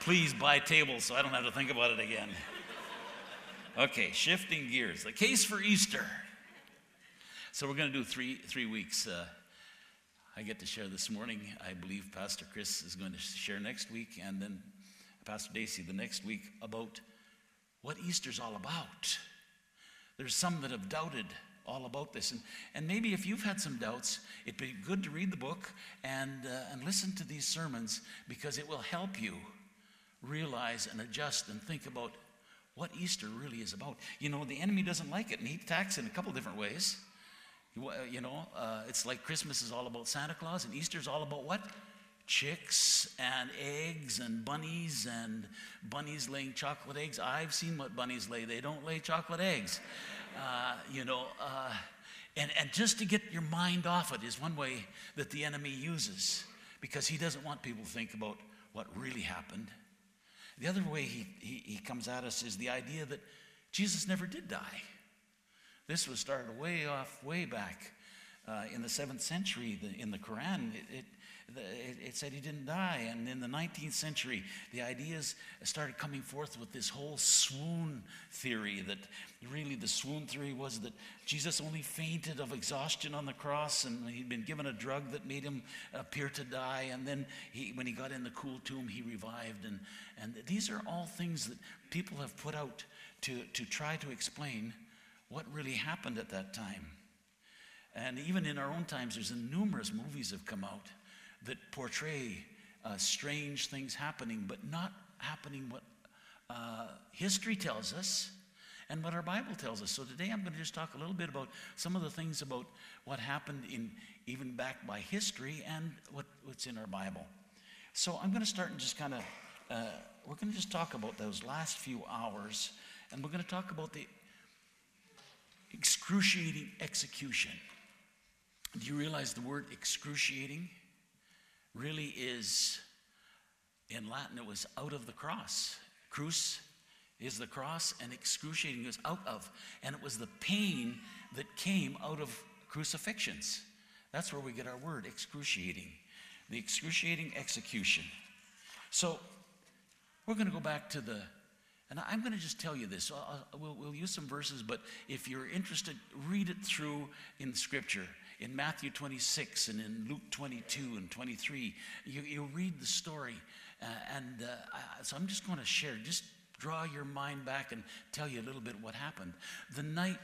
Please buy tables so I don't have to think about it again. Okay, shifting gears. The case for Easter. So we're going to do three three weeks. Uh, I get to share this morning. I believe Pastor Chris is going to share next week, and then Pastor Dacey the next week about what Easter's all about. There's some that have doubted all about this. And, and maybe if you've had some doubts, it'd be good to read the book and, uh, and listen to these sermons because it will help you realize and adjust and think about what Easter really is about. You know, the enemy doesn't like it, and he attacks in a couple different ways. You know, uh, it's like Christmas is all about Santa Claus, and Easter is all about what? Chicks and eggs and bunnies and bunnies laying chocolate eggs. I've seen what bunnies lay. They don't lay chocolate eggs. Uh, you know, uh, and, and just to get your mind off it is one way that the enemy uses because he doesn't want people to think about what really happened. The other way he, he, he comes at us is the idea that Jesus never did die. This was started way off, way back uh, in the seventh century the, in the Quran. It, it, it, said he didn't die. And in the 19th century, the ideas started coming forth with this whole swoon theory that really the swoon theory was that Jesus only fainted of exhaustion on the cross and he'd been given a drug that made him appear to die. And then he, when he got in the cool tomb, he revived. And, and these are all things that people have put out to, to try to explain what really happened at that time. And even in our own times, there's numerous movies have come out that portray uh, strange things happening, but not happening what uh, history tells us and what our Bible tells us. So today I'm going to just talk a little bit about some of the things about what happened in even back by history and what, what's in our Bible. So I'm going to start and just kind of, uh, we're going to just talk about those last few hours, and we're going to talk about the excruciating execution. Do you realize the word excruciating? really is, in Latin, it was out of the cross. Crus is the cross, and excruciating is out of. And it was the pain that came out of crucifixions. That's where we get our word, excruciating. The excruciating execution. So, we're going to go back to the, and I'm going to just tell you this. We'll, we'll use some verses, but if you're interested, read it through in Scripture in Matthew 26 and in Luke 22 and 23. You, you read the story. Uh, and uh, so I'm just going to share, just draw your mind back and tell you a little bit what happened. The night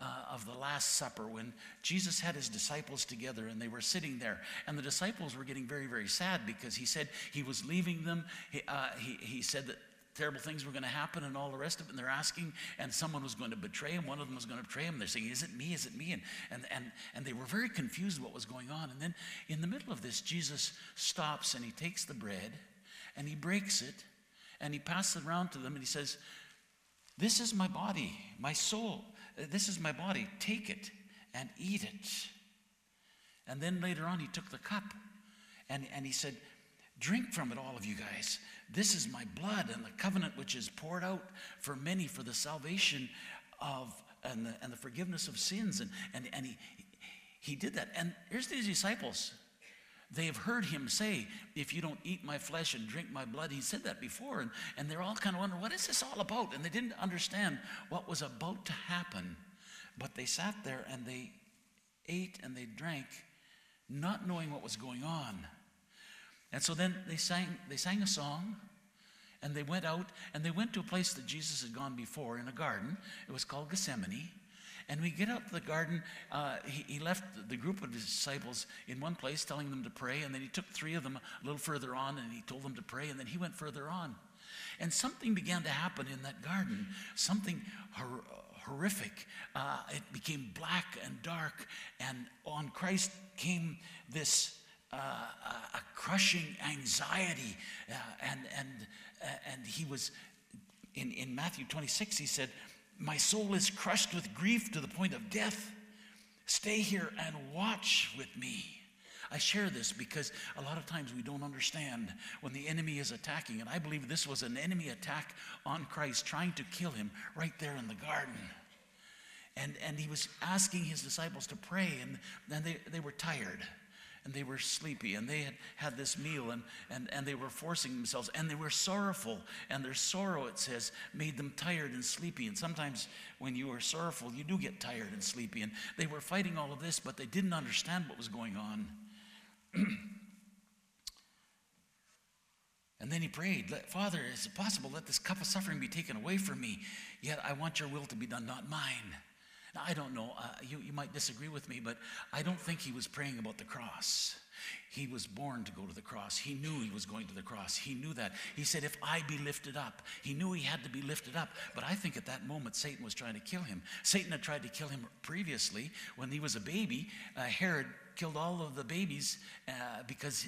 uh, of the Last Supper, when Jesus had his disciples together and they were sitting there, and the disciples were getting very, very sad because he said he was leaving them. He, uh, he, he said that terrible things were going to happen and all the rest of it. And they're asking, and someone was going to betray him. One of them was going to betray him. They're saying, Is it me? Is it me? And, and, and, and they were very confused what was going on. And then in the middle of this, Jesus stops and he takes the bread and he breaks it and he passes it around to them and he says, This is my body, my soul. Uh, this is my body. Take it and eat it. And then later on, he took the cup and, and he said, Drink from it, all of you guys. This is my blood and the covenant which is poured out for many for the salvation of and the, and the forgiveness of sins. And, and, and he, he did that. And here's these disciples. They have heard him say, If you don't eat my flesh and drink my blood, he said that before. And, and they're all kind of wondering, What is this all about? And they didn't understand what was about to happen. But they sat there and they ate and they drank, not knowing what was going on. And so then they sang, they sang a song and they went out and they went to a place that Jesus had gone before in a garden. It was called Gethsemane. And we get out to the garden. Uh, he, he, left the group of disciples in one place, telling them to pray. And then he took three of them a little further on and he told them to pray. And then he went further on. And something began to happen in that garden, something hor- horrific. Uh, it became black and dark. And on Christ came this uh, a crushing anxiety. Uh, and, and, uh, and he was, in, in Matthew 26, he said, My soul is crushed with grief to the point of death. Stay here and watch with me. I share this because a lot of times we don't understand when the enemy is attacking. And I believe this was an enemy attack on Christ, trying to kill him right there in the garden. And, and he was asking his disciples to pray, and then they, they were tired. And they were sleepy and they had had this meal and, and, and they were forcing themselves and they were sorrowful and their sorrow it says made them tired and sleepy. And sometimes when you are sorrowful you do get tired and sleepy. And they were fighting all of this but they didn't understand what was going on. And then he prayed father is it possible let this cup of suffering be taken away from me? Yet i want your will to be done not mine now, I don't know, uh, you, you might disagree with me, but I don't think he was praying about the cross. He was born to go to the cross. He knew he was going to the cross. He knew that. He said, If I be lifted up, he knew he had to be lifted up. But I think at that moment, Satan was trying to kill him. Satan had tried to kill him previously when he was a baby. Uh, Herod killed all of the babies uh, because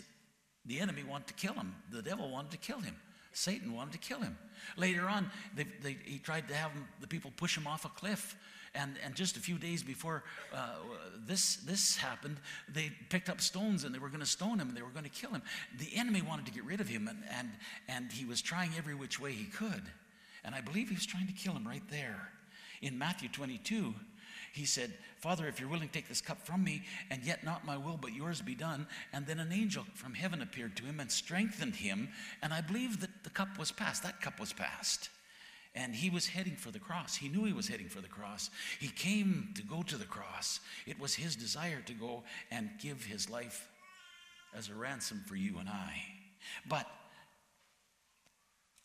the enemy wanted to kill him, the devil wanted to kill him. Satan wanted to kill him. Later on, they, they, he tried to have the people push him off a cliff and, and just a few days before uh, this, this happened, they picked up stones and they were going to stone him and they were going to kill him. The enemy wanted to get rid of him, and, and, and he was trying every which way he could. And I believe he was trying to kill him right there. In Matthew 22, he said, Father, if you're willing take this cup from me, and yet not my will, but yours be done. And then an angel from heaven appeared to him and strengthened him. And I believe that the cup was passed. That cup was passed and he was heading for the cross. He knew he was heading for the cross. He came to go to the cross. It was his desire to go and give his life as a ransom for you and I. But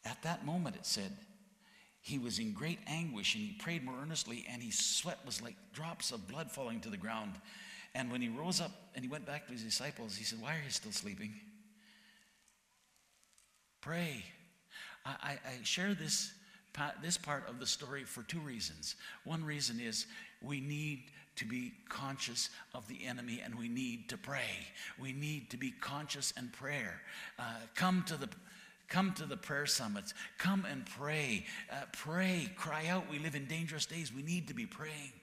at that moment, it said, he was in great anguish and he prayed more earnestly, and his sweat was like drops of blood falling to the ground. And when he rose up and he went back to his disciples, he said, Why are you still sleeping? Pray. I, I, I share this this part of the story for two reasons. One reason is we need to be conscious of the enemy and we need to pray. We need to be conscious and prayer. Uh, come to the come to the prayer summits. Come and pray. Uh, pray. Cry out. We live in dangerous days. We need to be praying.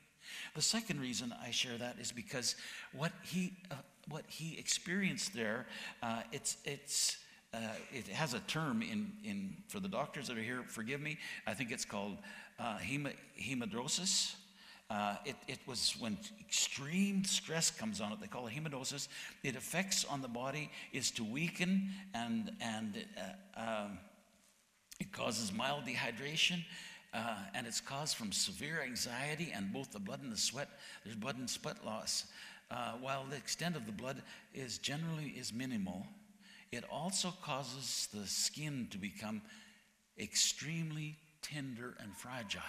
The second reason I share that is because what he uh, what he experienced there, uh, it's it's uh, it has a term in, in, for the doctors that are here, forgive me, I think it's called uh, hematidrosis. Uh, it, it, was when extreme stress comes on it, they call it hematidrosis. It affects on the body is to weaken and, and uh, um, it causes mild dehydration. Uh, and it's caused from severe anxiety and both the blood and the sweat. There's blood and sweat loss. Uh, while the extent of the blood is generally is minimal, it also causes the skin to become extremely tender and fragile.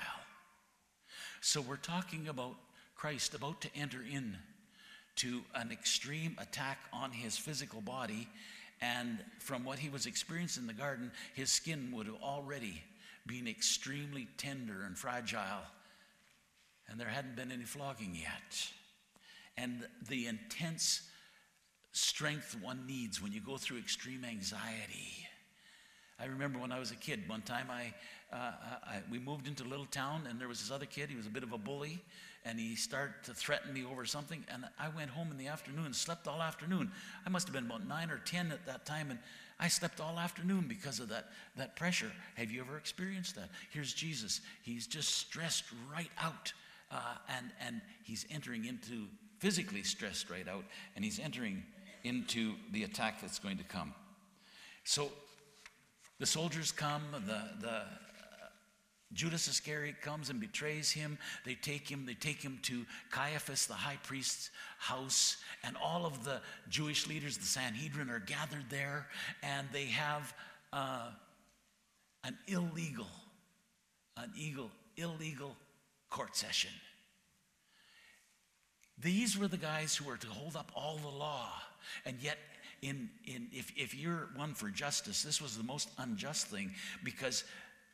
So we're talking about Christ about to enter in to an extreme attack on his physical body and from what he was experiencing in the garden his skin would have already been extremely tender and fragile and there hadn't been any flogging yet and the intense strength one needs when you go through extreme anxiety. I remember when I was a kid, one time I, uh, I, we moved into a little town and there was this other kid, he was a bit of a bully, and he started to threaten me over something. And I went home in the afternoon and slept all afternoon. I must have been about nine or 10 at that time, and I slept all afternoon because of that, that pressure. Have you ever experienced that? Here's Jesus. He's just stressed right out, uh, and, and he's entering into physically stressed right out, and he's entering into the attack that's going to come. So the soldiers come, the, the Judas Iscariot comes and betrays him. They take him, they take him to Caiaphas, the high priest's house, and all of the Jewish leaders, the Sanhedrin, are gathered there, and they have uh, an illegal, an illegal, illegal court session. These were the guys who were to hold up all the law. And yet, in, in, if, if you're one for justice, this was the most unjust thing because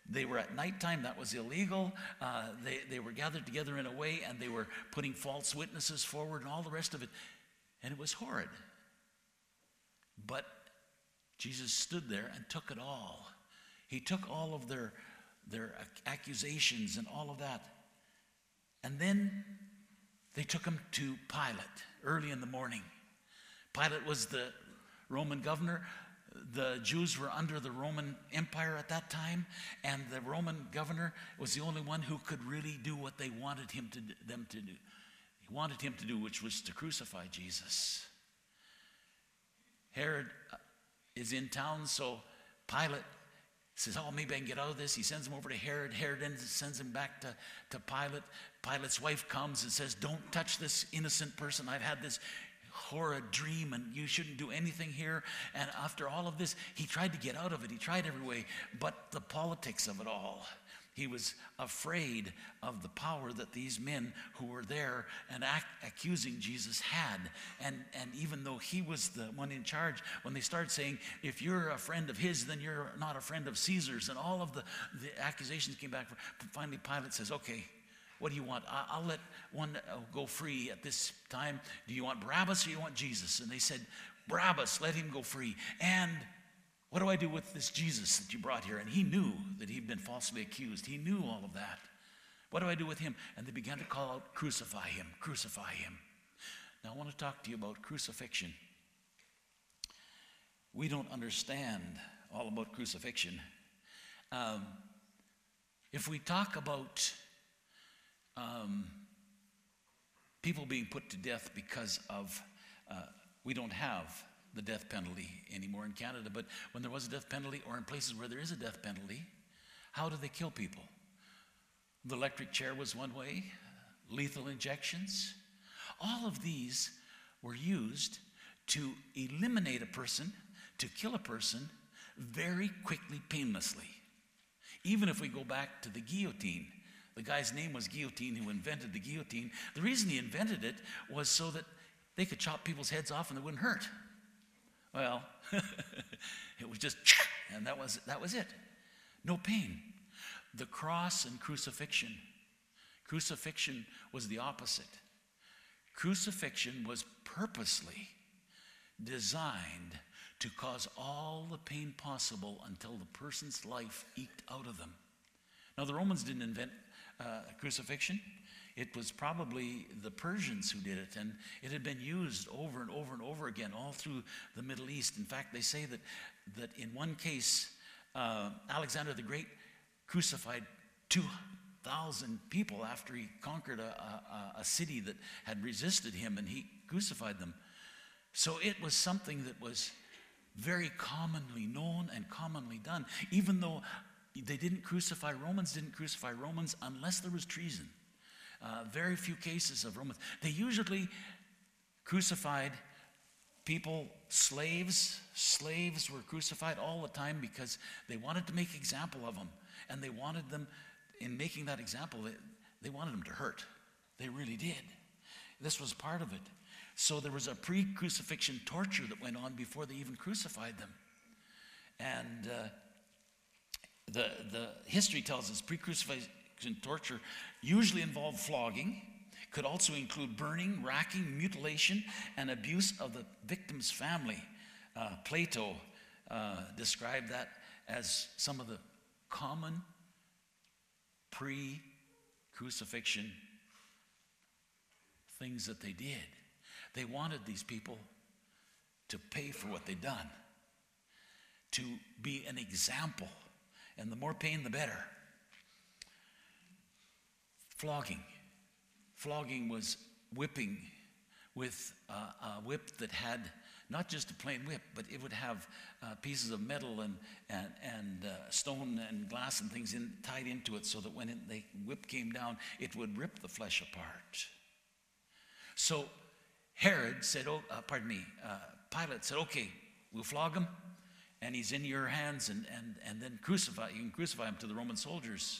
they were at nighttime, that was illegal. Uh, they, they were gathered together in a way and they were putting false witnesses forward and all the rest of it. And it was horrid. But Jesus stood there and took it all. He took all of their, their accusations and all of that. And then they took him to Pilate early in the morning. Pilate was the Roman governor. The Jews were under the Roman Empire at that time, and the Roman governor was the only one who could really do what they wanted him to, them to do. He wanted him to do, which was to crucify Jesus. Herod uh, is in town, so Pilate says, Oh, maybe I can get out of this. He sends him over to Herod. Herod sends him back to, to Pilate. Pilate's wife comes and says, Don't touch this innocent person. I've had this horrid dream and you shouldn't do anything here. And after all of this, he tried to get out of it. He tried every way, but the politics of it all. He was afraid of the power that these men who were there and accusing Jesus had. And, and even though he was the one in charge, when they started saying, if you're a friend of his, then you're not a friend of Caesar's, and all of the, the accusations came back. Finally, Pilate says, okay, what do you want? I'll let one uh, go free at this time. Do you want Barabbas or you want Jesus? And they said, Barabbas, let him go free. And what do I do with this Jesus that you brought here? And he knew that he'd been falsely accused. He knew all of that. What do I do with him? And they began to call out, Crucify him, crucify him. Now, I want to talk to you about crucifixion. We don't understand all about crucifixion. Um, if we talk about um, people being put to death because of, uh, we don't have the death penalty anymore in Canada, but when there was a death penalty or in places where there is a death penalty, how do they kill people? The electric chair was one way, lethal injections. All of these were used to eliminate a person, to kill a person very quickly, painlessly. Even if we go back to the guillotine, the guy's name was Guillotine who invented the guillotine. The reason he invented it was so that they could chop people's heads off and they wouldn't hurt. Well, it was just, and that was, that was it. No pain. The cross and crucifixion. Crucifixion was the opposite. Crucifixion was purposely designed to cause all the pain possible until the person's life eked out of them. Now, the Romans didn't invent crucifixion. It was probably the Persians who did it, and it had been used over and over and over again all through the Middle East. In fact, they say that, that in one case, uh, Alexander the Great crucified 2,000 people after he conquered a, a, a city that had resisted him, and he crucified them. So it was something that was very commonly known and commonly done, even though they didn't crucify Romans, didn't crucify Romans unless there was treason. Uh, very few cases of Romans. They usually crucified people, slaves. Slaves were crucified all the time because they wanted to make example of them. And they wanted them, in making that example, they, they wanted them to hurt. They really did. This was part of it. So there was a pre crucifixion torture that went on before they even crucified them. And uh, the, the history tells us pre crucifixion torture usually involved flogging, could also include burning, racking, mutilation, and abuse of the victim's family. Uh, Plato uh, described that as some of the common pre crucifixion things that they did. They wanted these people to pay for what they'd done, to be an example and the more pain, the better. Flogging. Flogging was whipping with a whip that had not just a plain whip, but it would have uh, pieces of metal and, and, and uh, stone and glass and things in, tied into it so that when it, the whip came down, it would rip the flesh apart. So Herod said, oh, uh, pardon me, uh, Pilate said, okay, we'll flog him and he's in your hands, and, and, and then crucify, you can crucify him to the Roman soldiers.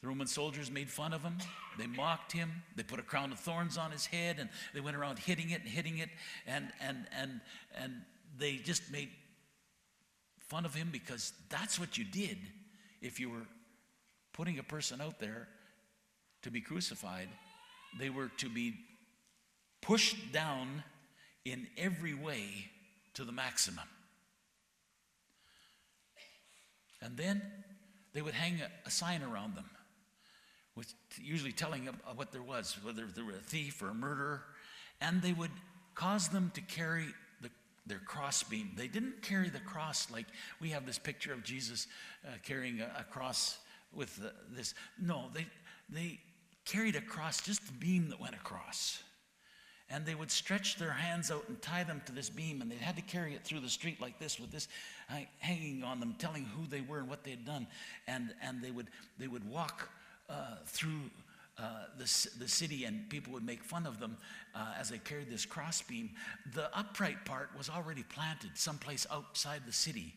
The Roman soldiers made fun of him. They mocked him. They put a crown of thorns on his head, and they went around hitting it and hitting it, and, and, and, and they just made fun of him because that's what you did if you were putting a person out there to be crucified. They were to be pushed down in every way to the maximum. And then they would hang a, a sign around them, usually telling them what there was, whether they were a thief or a murderer, and they would cause them to carry the, their crossbeam. They didn't carry the cross like we have this picture of Jesus uh, carrying a, a, cross with the, this. No, they, they carried a cross, just the beam that went across. And they would stretch their hands out and tie them to this beam, and they had to carry it through the street like this with this hanging on them, telling who they were and what they had done. And, and they, would, they would walk uh, through uh, the, the city, and people would make fun of them uh, as they carried this crossbeam. The upright part was already planted someplace outside the city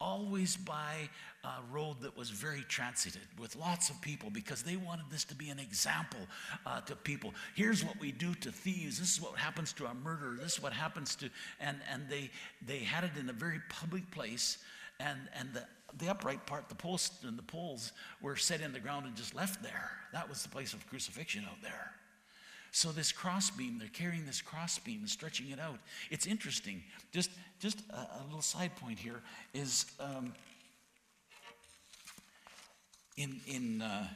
always by a road that was very transited with lots of people because they wanted this to be an example uh, to people. Here's what we do to thieves. This is what happens to a murderer. This is what happens to, and, and they, they had it in a very public place. And, and the, the upright part, the posts and the poles were set in the ground and just left there. That was the place of crucifixion out there. So this crossbeam, they're carrying this crossbeam and stretching it out. It's interesting. Just, just a, a little side point here is um, in, in, uh,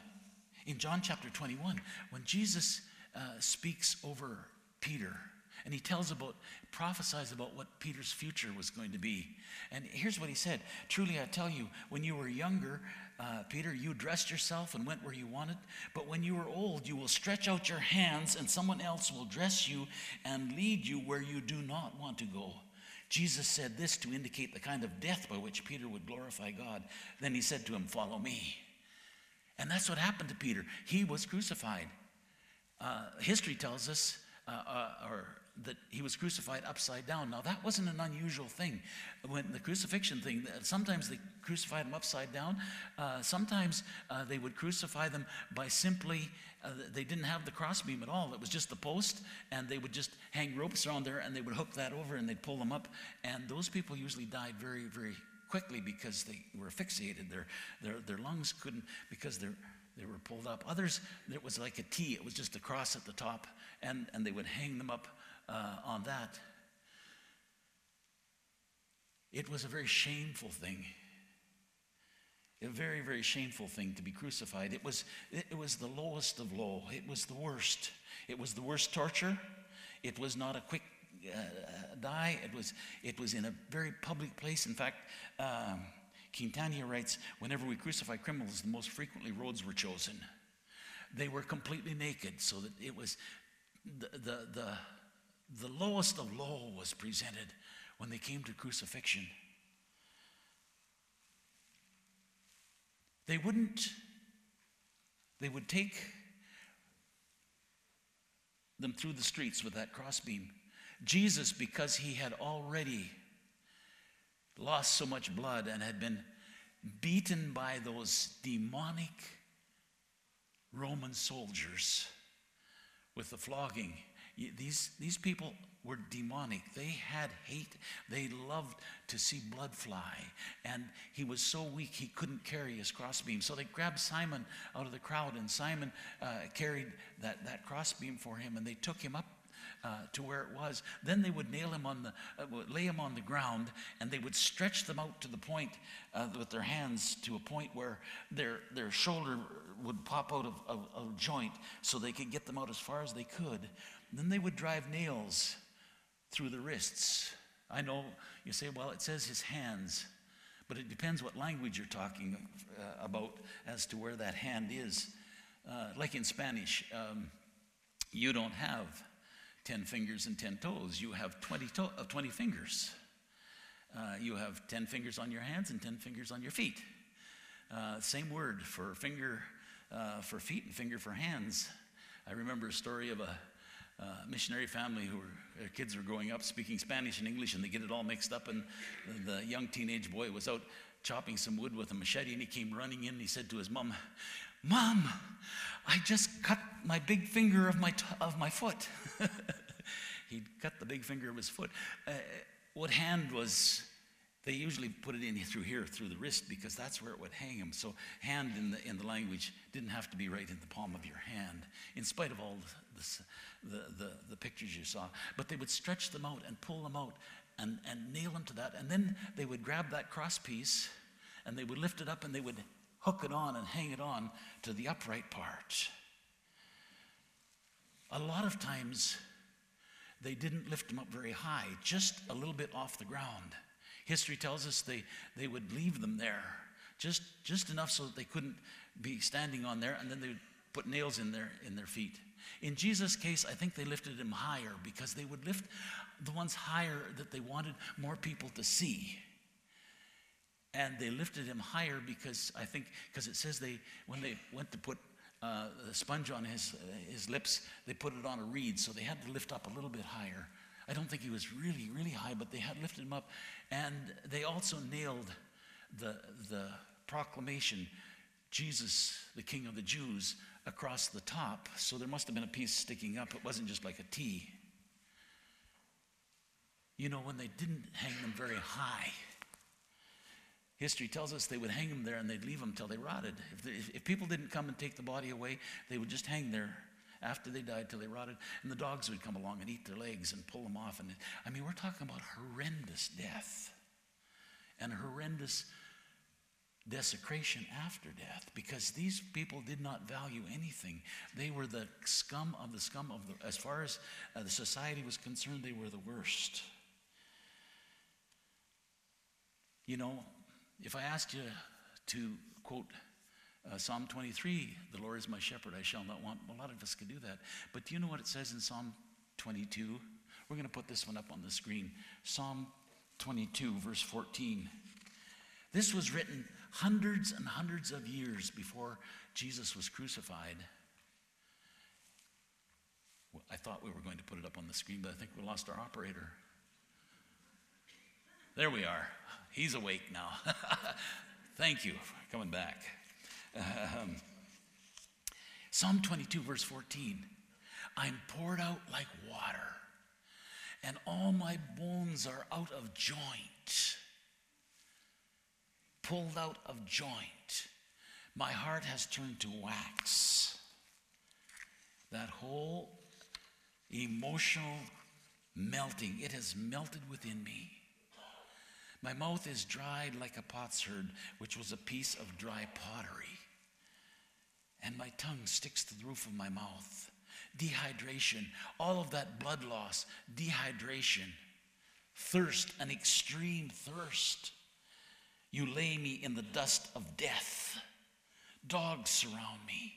in John chapter 21, when Jesus uh, speaks over Peter, and he tells about, prophesies about what Peter's future was going to be. And here's what he said Truly, I tell you, when you were younger, uh, Peter, you dressed yourself and went where you wanted. But when you are old, you will stretch out your hands, and someone else will dress you and lead you where you do not want to go. Jesus said this to indicate the kind of death by which Peter would glorify God. Then he said to him, Follow me. And that's what happened to Peter. He was crucified. Uh, history tells us, uh, uh, or that he was crucified upside down. Now, that wasn't an unusual thing. When the crucifixion thing, sometimes they crucified him upside down. Uh, sometimes uh, they would crucify them by simply, uh, they didn't have the crossbeam at all. It was just the post, and they would just hang ropes around there, and they would hook that over, and they'd pull them up. And those people usually died very, very quickly because they were asphyxiated. Their, their, their lungs couldn't, because they they were pulled up. Others, it was like a T, it was just a cross at the top, and, and they would hang them up uh, on that. It was a very shameful thing. A very, very shameful thing to be crucified. It was, it was the lowest of low. It was the worst. It was the worst torture. It was not a quick uh, die. It was, it was in a very public place. In fact, um, writes whenever we crucify criminals, the most frequently roads were chosen. They were completely naked, so that it was the, the the lowest of low was presented when they came to crucifixion. They wouldn't, they would take them through the streets with that crossbeam. Jesus, because he had already lost so much blood and had been beaten by those demonic Roman soldiers with the flogging, these, these people were demonic. They had hate. They loved to see blood fly. And he was so weak he couldn't carry his crossbeam. So they grabbed Simon out of the crowd, and Simon uh, carried that, that crossbeam for him, and they took him up uh, to where it was. Then they would nail him on the, uh, lay him on the ground, and they would stretch them out to the point uh, with their hands to a point where their, their shoulder would pop out of, of joint so they could get them out as far as they could. Then they would drive nails through the wrists. I know you say, well, it says his hands, but it depends what language you're talking uh, about as to where that hand is. Uh, like in Spanish, um, you don't have 10 fingers and 10 toes, you have 20, to- uh, 20 fingers. Uh, you have 10 fingers on your hands and 10 fingers on your feet. Uh, same word for finger uh, for feet and finger for hands. I remember a story of a uh, missionary family who were, their kids were growing up speaking Spanish and English, and they get it all mixed up. And the young teenage boy was out chopping some wood with a machete, and he came running in. And he said to his mom, "Mom, I just cut my big finger of my t- of my foot." He'd cut the big finger of his foot. Uh, what hand was they usually put it in through here, through the wrist, because that's where it would hang him. So, hand in the, in the language didn't have to be right in the palm of your hand, in spite of all the, the, the, the pictures you saw. But they would stretch them out and pull them out and, and nail them to that. And then they would grab that cross piece and they would lift it up and they would hook it on and hang it on to the upright part. A lot of times, they didn't lift them up very high, just a little bit off the ground. History tells us they, they would leave them there, just, just enough so that they couldn't be standing on there, and then they would put nails in their, in their feet. In Jesus' case, I think they lifted him higher because they would lift the ones higher that they wanted more people to see. And they lifted him higher because I think, because it says they, when they went to put uh, the sponge on his, uh, his lips, they put it on a reed, so they had to lift up a little bit higher. I don't think he was really, really high, but they had lifted him up. And they also nailed the, the proclamation, Jesus, the King of the Jews, across the top. So there must have been a piece sticking up. It wasn't just like a T. You know, when they didn't hang them very high, history tells us they would hang them there and they'd leave them till they rotted. If, if, if people didn't come and take the body away, they would just hang there after they died till they rotted, and the dogs would come along and eat their legs and pull them off. And I mean, we're talking about horrendous death and horrendous desecration after death because these people did not value anything. They were the scum of the scum of the, as far as uh, the society was concerned, they were the worst. You know, if I asked you to quote uh, Psalm 23, the Lord is my shepherd, I shall not want, a lot of us could do that. But do you know what it says in Psalm 22? We're going to put this one up on the screen. Psalm 22, verse 14. This was written hundreds and hundreds of years before Jesus was crucified. I thought we were going to put it up on the screen, but I think we lost our operator. There we are. He's awake now. Thank you for coming back. Um, Psalm 22, verse 14 I'm poured out like water, and all my bones are out of joint pulled out of joint. My heart has turned to wax. That whole emotional melting, it has melted within me. My mouth is dried like a potsherd, which was a piece of dry pottery. And my tongue sticks to the roof of my mouth. Dehydration, all of that blood loss, dehydration, thirst, an extreme thirst. You lay me in the dust of death. Dogs surround me.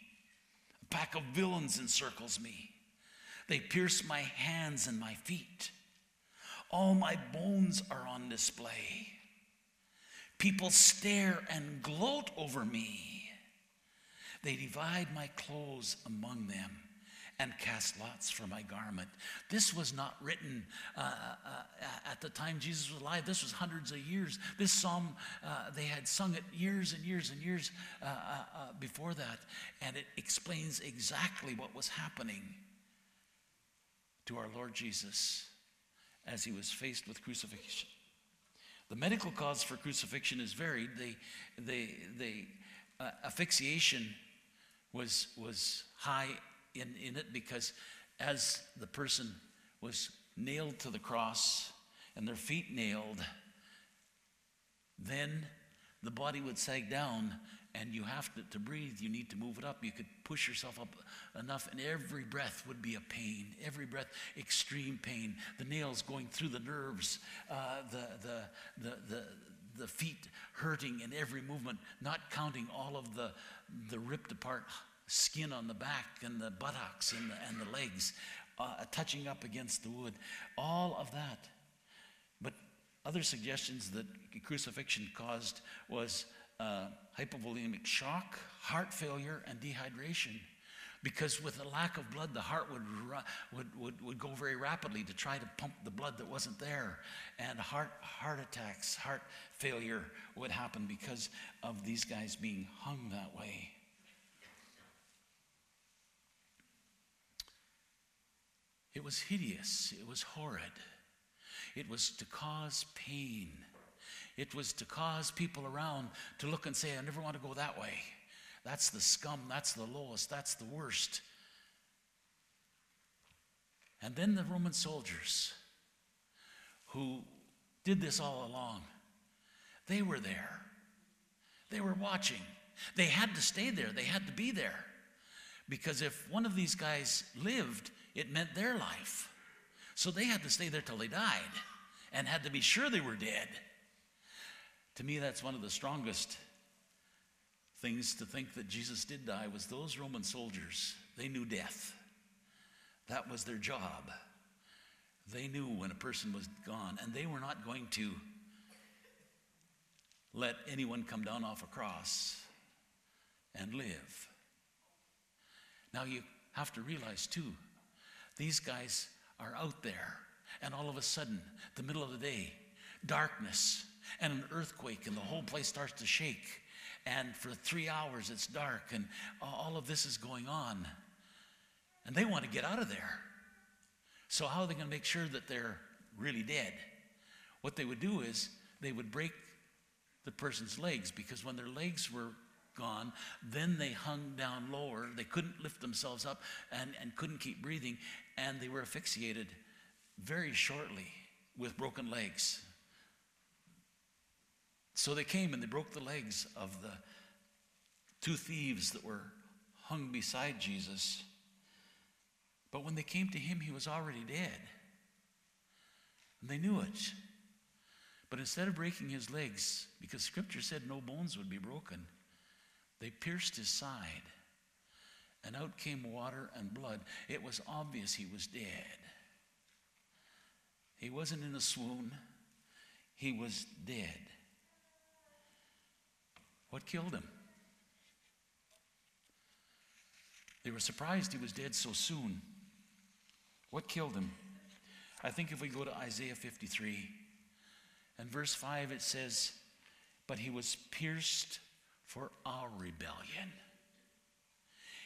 A pack of villains encircles me. They pierce my hands and my feet. All my bones are on display. People stare and gloat over me. They divide my clothes among them and cast lots for my garment. This was not written uh, uh, at the time Jesus was alive. This was hundreds of years. This psalm, uh, they had sung it years and years and years uh, uh, uh, before that. And it explains exactly what was happening to our Lord Jesus as he was faced with crucifixion. The medical cause for crucifixion is varied. The, the, the asphyxiation was, was high in, in it because as the person was nailed to the cross and their feet nailed, then the body would sag down and you have to, to breathe, you need to move it up. You could push yourself up enough, and every breath would be a pain. Every breath, extreme pain. The nails going through the nerves, uh, the, the, the, the, the feet hurting in every movement, not counting all of the, the ripped apart skin on the back and the buttocks and the, and the legs uh, touching up against the wood, all of that. But other suggestions that crucifixion caused was uh, hypovolemic shock, heart failure, and dehydration. Because with a lack of blood, the heart would, would, would, would go very rapidly to try to pump the blood that wasn't there. And heart, heart attacks, heart failure would happen because of these guys being hung that way. It was hideous. It was horrid. It was to cause pain. It was to cause people around to look and say, I never want to go that way. That's the scum. That's the lowest. That's the worst. And then the Roman soldiers who did this all along, they were there. They were watching. They had to stay there. They had to be there. Because if one of these guys lived, it meant their life. So they had to stay there till they died and had to be sure they were dead. To me, that's one of the strongest things to think that Jesus did die was those Roman soldiers. They knew death. That was their job. They knew when a person was gone, and they were not going to let anyone come down off a cross and live. Now you have to realize, too, these guys are out there, and all of a sudden, the middle of the day, darkness and an earthquake, and the whole place starts to shake. And for three hours, it's dark, and all of this is going on. And they want to get out of there. So, how are they going to make sure that they're really dead? What they would do is they would break the person's legs because when their legs were gone, then they hung down lower. They couldn't lift themselves up and, and couldn't keep breathing, and they were asphyxiated very shortly with broken legs. So they came and they broke the legs of the two thieves that were hung beside Jesus. But when they came to him, he was already dead. And they knew it. But instead of breaking his legs, because scripture said no bones would be broken, they pierced his side. And out came water and blood. It was obvious he was dead. He wasn't in a swoon, he was dead. What killed him? They were surprised he was dead so soon. What killed him? I think if we go to Isaiah 53 and verse 5, it says, But he was pierced for our rebellion,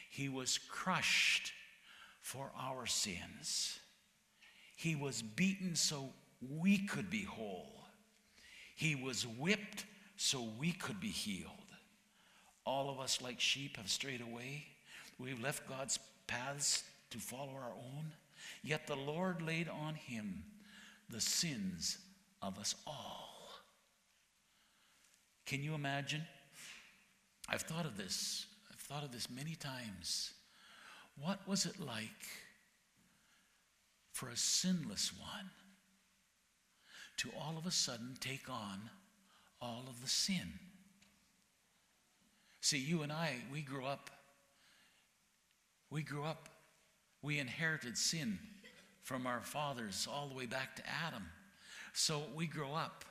he was crushed for our sins, he was beaten so we could be whole, he was whipped so we could be healed. All of us, like sheep, have strayed away. We've left God's paths to follow our own. Yet the Lord laid on him the sins of us all. Can you imagine? I've thought of this. I've thought of this many times. What was it like for a sinless one to all of a sudden take on all of the sin. See, you and I, we grew up, we grew up, we inherited sin from our fathers all the way back to Adam. So we grow up.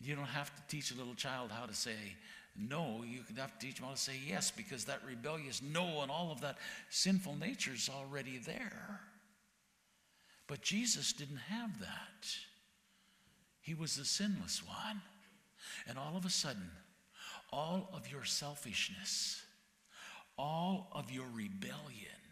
You don't have to teach a little child how to say no. You have to teach them how to say yes because that rebellious no and all of that sinful nature is already there. But Jesus didn't have that. He was the sinless one. And all of a sudden, all of your selfishness, all of your rebellion,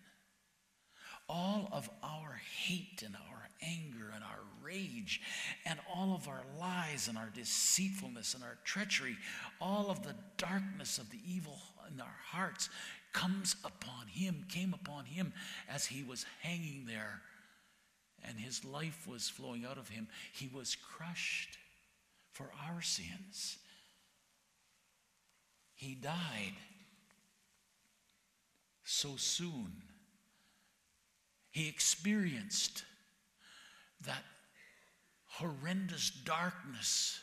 all of our hate and our anger and our rage and all of our lies and our deceitfulness and our treachery, all of the darkness of the evil in our hearts comes upon him, came upon him as he was hanging there and his life was flowing out of him. He was crushed for our sins. He died so soon. He experienced that horrendous darkness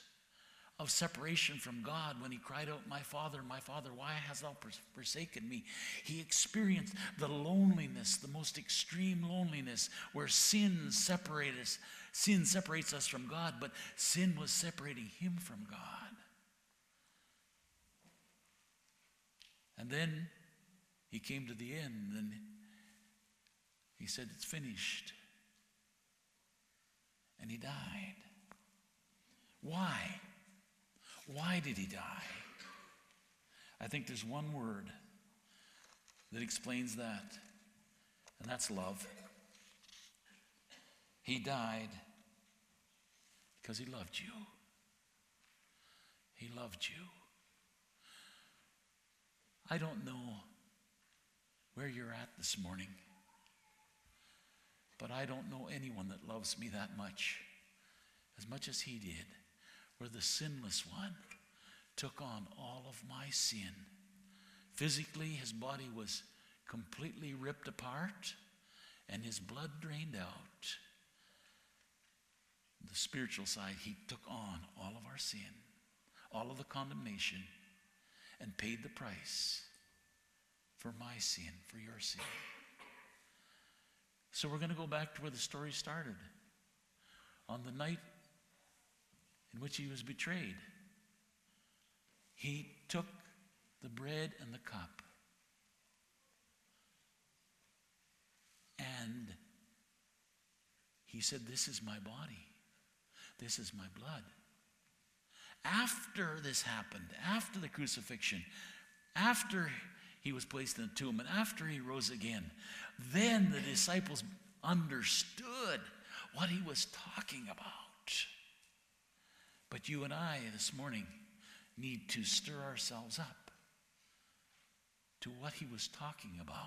of separation from God when he cried out, My Father, my Father, why hast thou forsaken me? He experienced the loneliness, the most extreme loneliness, where sin separates us. Sin separates us from God, but sin was separating him from God. And then he came to the end and said, It's finished. And he died. Why? Why did he die? I think there's one word that explains that, and that's love. He died because he loved you. He loved you. I don't know where you're at this morning, but I don't know anyone that loves me that much, as much as he did where the sinless one took on all of my sin. Physically, his body was completely ripped apart and his blood drained out. The spiritual side, he took on all of our sin, all of the condemnation, and paid the price for my sin, for your sin. So we're going to go back to where the story started. On the night in which he was betrayed, he took the bread and the cup. And he said, This is my body. This is my blood. After this happened, after the crucifixion, after he was placed in the tomb, and after he rose again, then the disciples understood what he was talking about. But you and I this morning need to stir ourselves up to what he was talking about.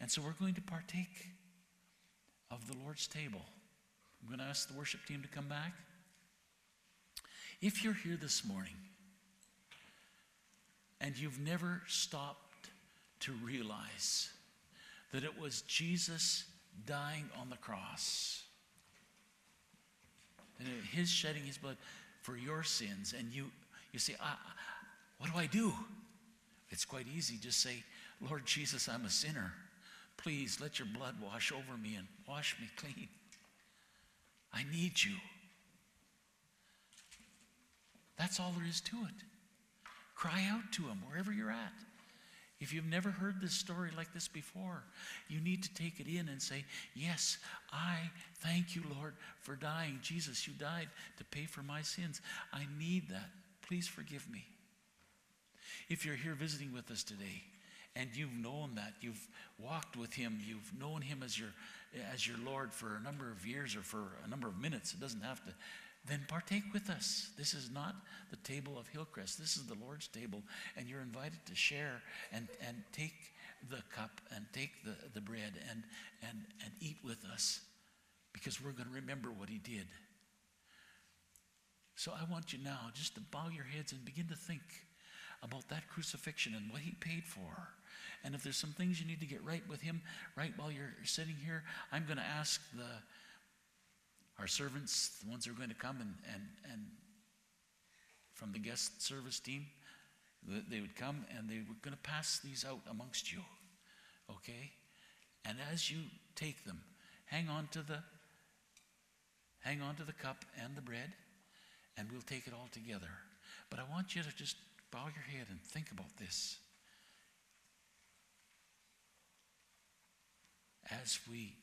And so we're going to partake of the Lord's table. I'm going to ask the worship team to come back. If you're here this morning and you've never stopped to realize that it was Jesus dying on the cross and his shedding his blood for your sins, and you, you say, I, What do I do? It's quite easy. Just say, Lord Jesus, I'm a sinner. Please let your blood wash over me and wash me clean. I need you. That's all there is to it. Cry out to him wherever you're at. If you've never heard this story like this before, you need to take it in and say, Yes, I thank you, Lord, for dying. Jesus, you died to pay for my sins. I need that. Please forgive me. If you're here visiting with us today and you've known that, you've walked with Him, you've known Him as your, as your Lord for a number of years or for a number of minutes, it doesn't have to then partake with us. This is not the table of Hillcrest. This is the Lord's table, and you're invited to share and, and take the cup and take the, the bread and, and, and eat with us because we're going to remember what he did. So I want you now just to bow your heads and begin to think about that crucifixion and what he paid for. And if there's some things you need to get right with him right while you're sitting here, I'm going to ask the our servants, the ones who are going to come and, and, and from the guest service team, they would come and they were going to pass these out amongst you. Okay? And as you take them, hang on to the hang on to the cup and the bread, and we'll take it all together. But I want you to just bow your head and think about this. As we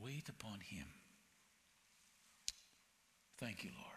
wait upon him. Thank you, Lord.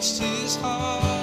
touched his heart.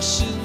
是。